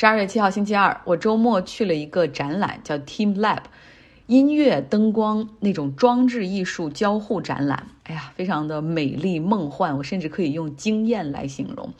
十二月七号星期二，我周末去了一个展览，叫 Team Lab，音乐、灯光那种装置艺术交互展览。哎呀，非常的美丽梦幻，我甚至可以用惊艳来形容。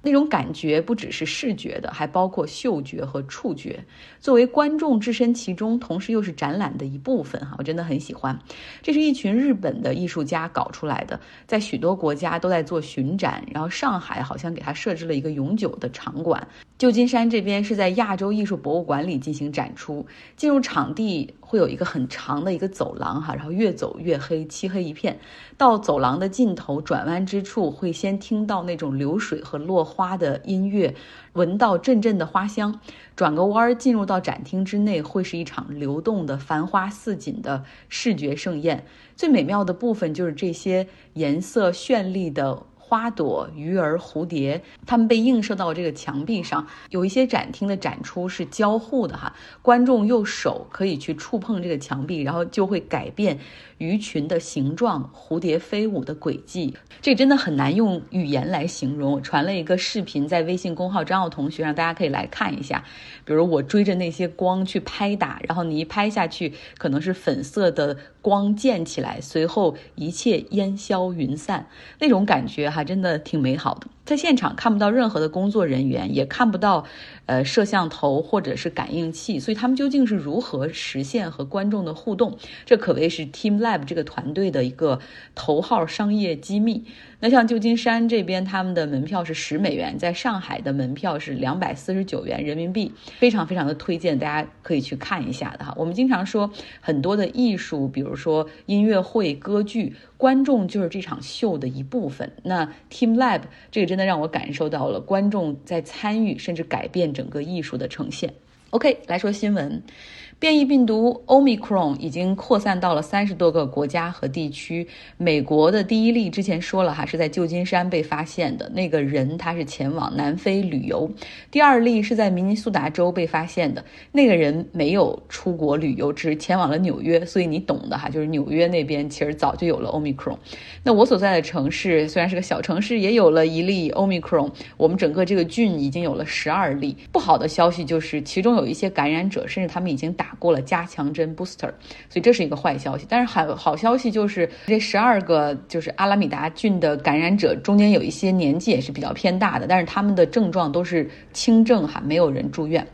那种感觉不只是视觉的，还包括嗅觉和触觉。作为观众置身其中，同时又是展览的一部分，哈，我真的很喜欢。这是一群日本的艺术家搞出来的，在许多国家都在做巡展，然后上海好像给他设置了一个永久的场馆。旧金山这边是在亚洲艺术博物馆里进行展出。进入场地会有一个很长的一个走廊，哈，然后越走越黑，漆黑一片。到走廊的尽头转弯之处，会先听到那种流水和落花的音乐，闻到阵阵的花香。转个弯儿进入到展厅之内，会是一场流动的、繁花似锦的视觉盛宴。最美妙的部分就是这些颜色绚丽的。花朵、鱼儿、蝴蝶，它们被映射到这个墙壁上。有一些展厅的展出是交互的哈，观众用手可以去触碰这个墙壁，然后就会改变鱼群的形状、蝴蝶飞舞的轨迹。这真的很难用语言来形容。我传了一个视频在微信公号张奥同学，让大家可以来看一下。比如我追着那些光去拍打，然后你一拍下去，可能是粉色的光溅起来，随后一切烟消云散，那种感觉哈。真的挺美好的，在现场看不到任何的工作人员，也看不到，呃，摄像头或者是感应器，所以他们究竟是如何实现和观众的互动？这可谓是 Team Lab 这个团队的一个头号商业机密。那像旧金山这边，他们的门票是十美元，在上海的门票是两百四十九元人民币，非常非常的推荐，大家可以去看一下的哈。我们经常说很多的艺术，比如说音乐会、歌剧，观众就是这场秀的一部分。那 Team Lab 这个真的让我感受到了观众在参与，甚至改变整个艺术的呈现。OK，来说新闻。变异病毒 Omicron 已经扩散到了三十多个国家和地区。美国的第一例之前说了哈，是在旧金山被发现的那个人，他是前往南非旅游。第二例是在明尼苏达州被发现的那个人没有出国旅游，只是前往了纽约。所以你懂的哈，就是纽约那边其实早就有了 Omicron。那我所在的城市虽然是个小城市，也有了一例 Omicron。我们整个这个郡已经有了十二例。不好的消息就是，其中有一些感染者，甚至他们已经打。过了加强针 booster，所以这是一个坏消息。但是好好消息就是，这十二个就是阿拉米达郡的感染者中间有一些年纪也是比较偏大的，但是他们的症状都是轻症哈，没有人住院。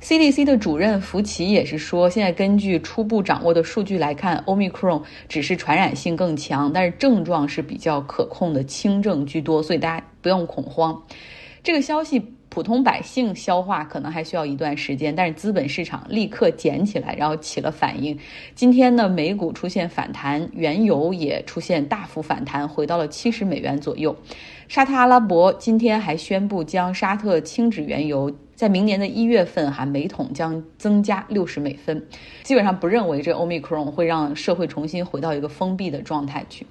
CDC 的主任福奇也是说，现在根据初步掌握的数据来看，Omicron 只是传染性更强，但是症状是比较可控的轻症居多，所以大家不用恐慌。这个消息。普通百姓消化可能还需要一段时间，但是资本市场立刻捡起来，然后起了反应。今天呢，美股出现反弹，原油也出现大幅反弹，回到了七十美元左右。沙特阿拉伯今天还宣布将沙特轻质原油在明年的一月份哈每桶将增加六十美分，基本上不认为这欧米克戎会让社会重新回到一个封闭的状态去。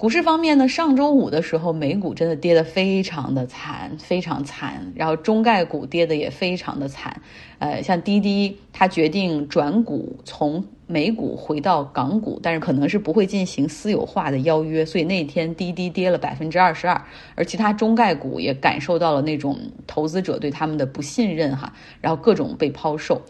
股市方面呢，上周五的时候，美股真的跌得非常的惨，非常惨。然后中概股跌得也非常的惨，呃，像滴滴，它决定转股从美股回到港股，但是可能是不会进行私有化的邀约，所以那天滴滴跌了百分之二十二，而其他中概股也感受到了那种投资者对他们的不信任哈，然后各种被抛售。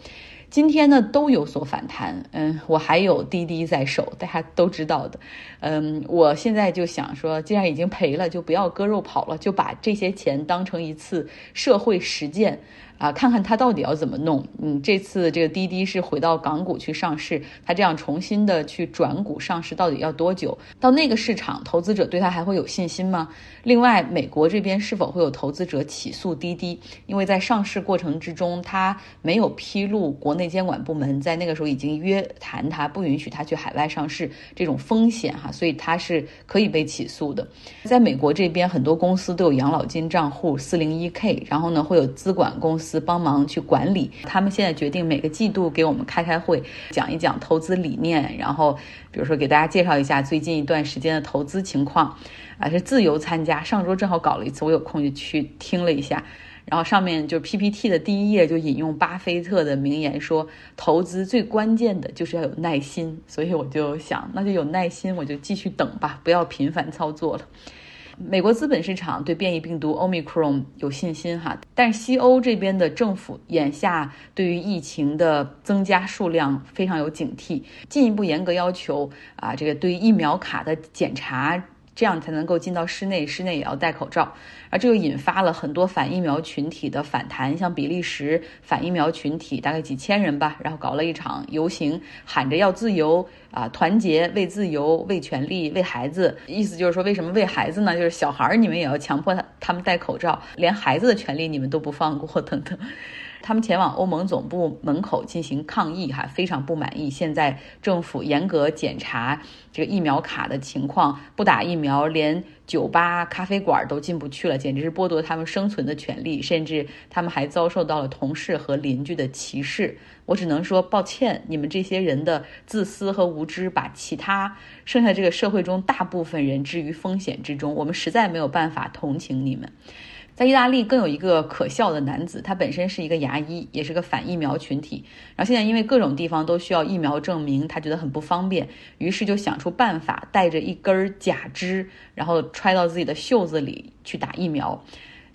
今天呢都有所反弹，嗯，我还有滴滴在手，大家都知道的，嗯，我现在就想说，既然已经赔了，就不要割肉跑了，就把这些钱当成一次社会实践。啊，看看他到底要怎么弄。嗯，这次这个滴滴是回到港股去上市，他这样重新的去转股上市，到底要多久？到那个市场，投资者对他还会有信心吗？另外，美国这边是否会有投资者起诉滴滴？因为在上市过程之中，他没有披露国内监管部门在那个时候已经约谈他，不允许他去海外上市这种风险哈，所以他是可以被起诉的。在美国这边，很多公司都有养老金账户四零一 K，然后呢会有资管公司。帮忙去管理，他们现在决定每个季度给我们开开会，讲一讲投资理念，然后比如说给大家介绍一下最近一段时间的投资情况，啊是自由参加。上周正好搞了一次，我有空就去听了一下，然后上面就 PPT 的第一页就引用巴菲特的名言说，投资最关键的就是要有耐心，所以我就想那就有耐心，我就继续等吧，不要频繁操作了。美国资本市场对变异病毒 Omicron 有信心哈，但是西欧这边的政府眼下对于疫情的增加数量非常有警惕，进一步严格要求啊，这个对疫苗卡的检查。这样才能够进到室内，室内也要戴口罩，而这又引发了很多反疫苗群体的反弹，像比利时反疫苗群体大概几千人吧，然后搞了一场游行，喊着要自由啊，团结为自由、为权利、为孩子，意思就是说，为什么为孩子呢？就是小孩儿你们也要强迫他他们戴口罩，连孩子的权利你们都不放过，等等。他们前往欧盟总部门口进行抗议，哈，非常不满意。现在政府严格检查这个疫苗卡的情况，不打疫苗，连酒吧、咖啡馆都进不去了，简直是剥夺他们生存的权利。甚至他们还遭受到了同事和邻居的歧视。我只能说抱歉，你们这些人的自私和无知，把其他剩下这个社会中大部分人置于风险之中。我们实在没有办法同情你们。在意大利更有一个可笑的男子，他本身是一个牙医，也是个反疫苗群体。然后现在因为各种地方都需要疫苗证明，他觉得很不方便，于是就想出办法，带着一根假肢，然后揣到自己的袖子里去打疫苗。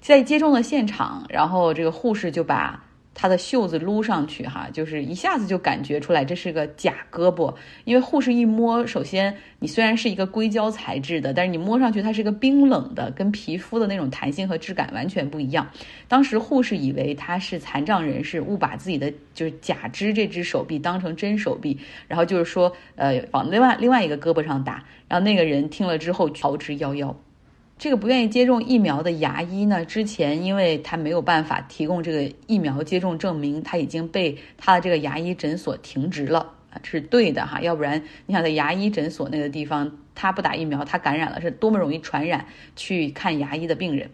在接种的现场，然后这个护士就把。他的袖子撸上去，哈，就是一下子就感觉出来这是个假胳膊，因为护士一摸，首先你虽然是一个硅胶材质的，但是你摸上去它是个冰冷的，跟皮肤的那种弹性和质感完全不一样。当时护士以为他是残障人士，误把自己的就是假肢这只手臂当成真手臂，然后就是说，呃，往另外另外一个胳膊上打，然后那个人听了之后逃之夭夭。这个不愿意接种疫苗的牙医呢，之前因为他没有办法提供这个疫苗接种证明，他已经被他的这个牙医诊所停职了，是对的哈，要不然你想在牙医诊所那个地方，他不打疫苗，他感染了是多么容易传染去看牙医的病人。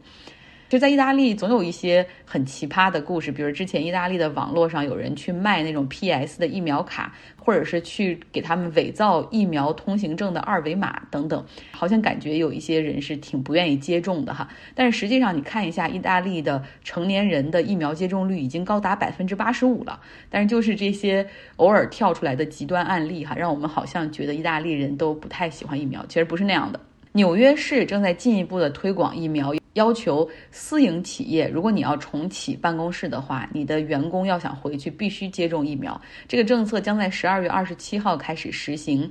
就在意大利，总有一些很奇葩的故事，比如之前意大利的网络上有人去卖那种 PS 的疫苗卡，或者是去给他们伪造疫苗通行证的二维码等等，好像感觉有一些人是挺不愿意接种的哈。但是实际上，你看一下意大利的成年人的疫苗接种率已经高达百分之八十五了，但是就是这些偶尔跳出来的极端案例哈，让我们好像觉得意大利人都不太喜欢疫苗，其实不是那样的。纽约市正在进一步的推广疫苗。要求私营企业，如果你要重启办公室的话，你的员工要想回去，必须接种疫苗。这个政策将在十二月二十七号开始实行。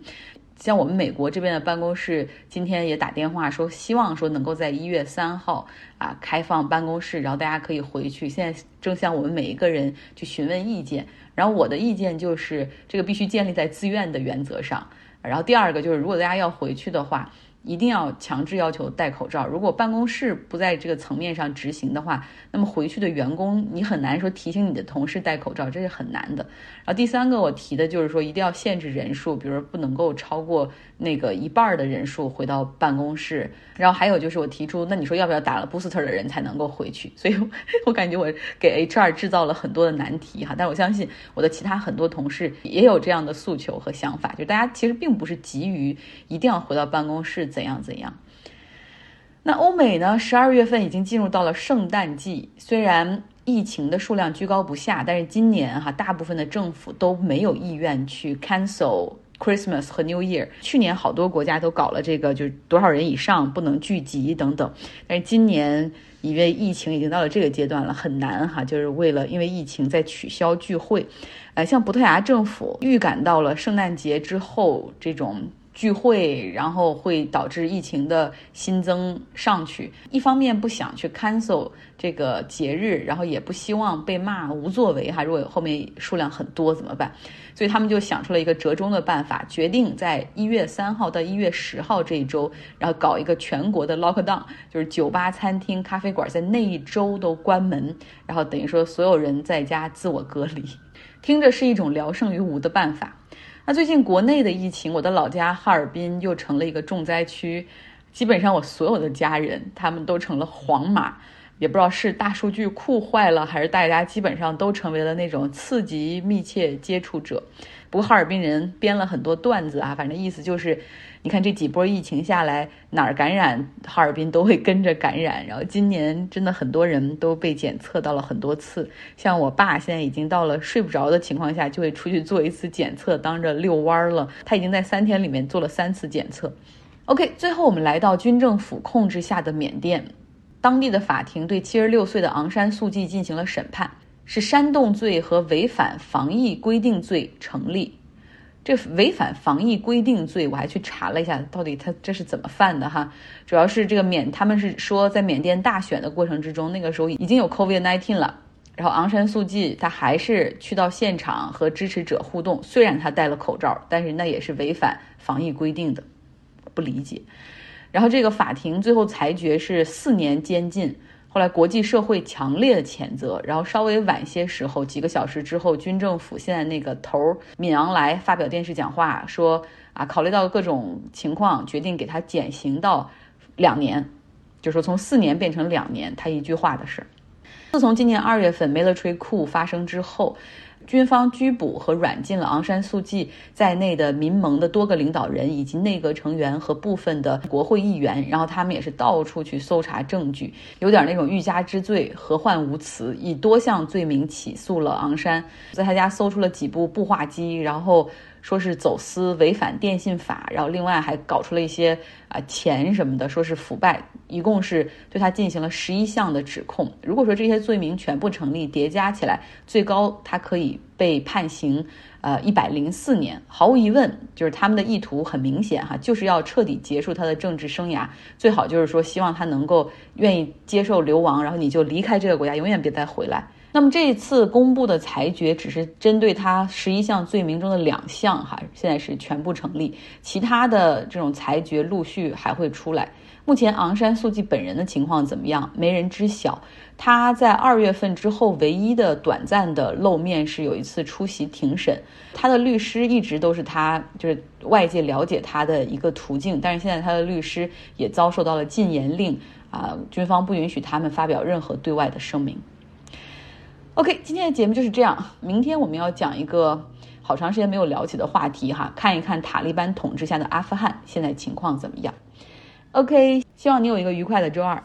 像我们美国这边的办公室，今天也打电话说，希望说能够在一月三号啊开放办公室，然后大家可以回去。现在正向我们每一个人去询问意见。然后我的意见就是，这个必须建立在自愿的原则上。然后第二个就是，如果大家要回去的话。一定要强制要求戴口罩。如果办公室不在这个层面上执行的话，那么回去的员工你很难说提醒你的同事戴口罩，这是很难的。然后第三个我提的就是说，一定要限制人数，比如不能够超过那个一半的人数回到办公室。然后还有就是我提出，那你说要不要打了 booster 的人才能够回去？所以 我感觉我给 HR 制造了很多的难题哈。但我相信我的其他很多同事也有这样的诉求和想法，就大家其实并不是急于一定要回到办公室。怎样怎样？那欧美呢？十二月份已经进入到了圣诞季，虽然疫情的数量居高不下，但是今年哈，大部分的政府都没有意愿去 cancel Christmas 和 New Year。去年好多国家都搞了这个，就是多少人以上不能聚集等等。但是今年因为疫情已经到了这个阶段了，很难哈，就是为了因为疫情在取消聚会。呃，像葡萄牙政府预感到了圣诞节之后这种。聚会，然后会导致疫情的新增上去。一方面不想去 cancel 这个节日，然后也不希望被骂无作为哈。如果后面数量很多怎么办？所以他们就想出了一个折中的办法，决定在一月三号到一月十号这一周，然后搞一个全国的 lockdown，就是酒吧、餐厅、咖啡馆在那一周都关门，然后等于说所有人在家自我隔离。听着是一种聊胜于无的办法。那最近国内的疫情，我的老家哈尔滨又成了一个重灾区，基本上我所有的家人他们都成了黄码，也不知道是大数据库坏了，还是大家基本上都成为了那种次级密切接触者。不过哈尔滨人编了很多段子啊，反正意思就是。你看这几波疫情下来，哪儿感染，哈尔滨都会跟着感染。然后今年真的很多人都被检测到了很多次，像我爸现在已经到了睡不着的情况下就会出去做一次检测，当着遛弯儿了。他已经在三天里面做了三次检测。OK，最后我们来到军政府控制下的缅甸，当地的法庭对七十六岁的昂山素季进行了审判，是煽动罪和违反防疫规定罪成立。这违反防疫规定罪，我还去查了一下，到底他这是怎么犯的哈？主要是这个缅，他们是说在缅甸大选的过程之中，那个时候已经有 COVID-19 了，然后昂山素季他还是去到现场和支持者互动，虽然他戴了口罩，但是那也是违反防疫规定的，不理解。然后这个法庭最后裁决是四年监禁。后来，国际社会强烈的谴责，然后稍微晚些时候，几个小时之后，军政府现在那个头敏昂莱发表电视讲话说啊，考虑到各种情况，决定给他减刑到两年，就说从四年变成两年，他一句话的事儿。自从今年二月份 military coup 发生之后。军方拘捕和软禁了昂山素季在内的民盟的多个领导人，以及内阁成员和部分的国会议员。然后他们也是到处去搜查证据，有点那种欲加之罪，何患无辞，以多项罪名起诉了昂山。在他家搜出了几部步话机，然后。说是走私、违反电信法，然后另外还搞出了一些啊钱什么的，说是腐败，一共是对他进行了十一项的指控。如果说这些罪名全部成立，叠加起来，最高他可以被判刑呃一百零四年。毫无疑问，就是他们的意图很明显哈，就是要彻底结束他的政治生涯，最好就是说希望他能够愿意接受流亡，然后你就离开这个国家，永远别再回来。那么这一次公布的裁决只是针对他十一项罪名中的两项，哈，现在是全部成立，其他的这种裁决陆续还会出来。目前昂山素季本人的情况怎么样，没人知晓。他在二月份之后唯一的短暂的露面是有一次出席庭审，他的律师一直都是他就是外界了解他的一个途径，但是现在他的律师也遭受到了禁言令，啊，军方不允许他们发表任何对外的声明。OK，今天的节目就是这样。明天我们要讲一个好长时间没有聊起的话题哈，看一看塔利班统治下的阿富汗现在情况怎么样。OK，希望你有一个愉快的周二。